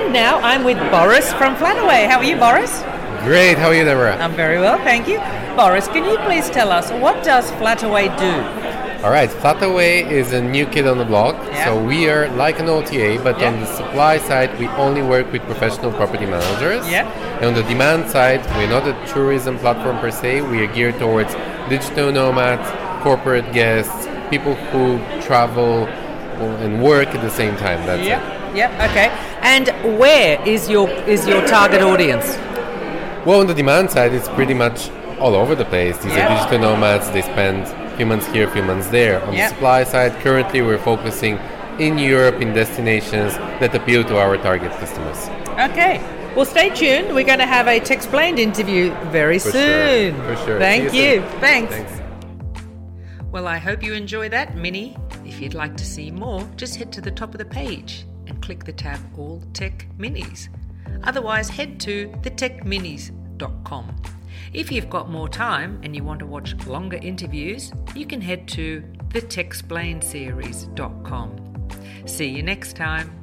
And now I'm with Boris from Flataway. How are you, Boris? Great. How are you, Deborah? I'm very well, thank you. Boris, can you please tell us what does Flataway do? All right, Flataway is a new kid on the block. Yeah. So we are like an OTA, but Yeah. on the supply side, we only work with professional property managers. Yeah. And on the demand side, we're not a tourism platform per se. We are geared towards digital nomads, corporate guests, people who travel and work at the same time. That's Yep. it. Yep. Okay. And where is your is your target audience? Well, on the demand side, it's pretty much all over the place. These Yeah. are digital nomads. They spend few months here, few months there. On Yeah. the supply side, currently we're focusing in Europe in destinations that appeal to our target customers. Okay. Well, stay tuned. We're going to have a Techsplained interview very For soon. sure. For sure. Thank you you. soon. Thanks. Thanks. Well, I hope you enjoy that, Mini. If you'd like to see more, just head to the top of the page and click the tab All Tech Minis. Otherwise, head to thetechminis.com. If you've got more time and you want to watch longer interviews, you can head to thetechsplainedseries.com. See you next time.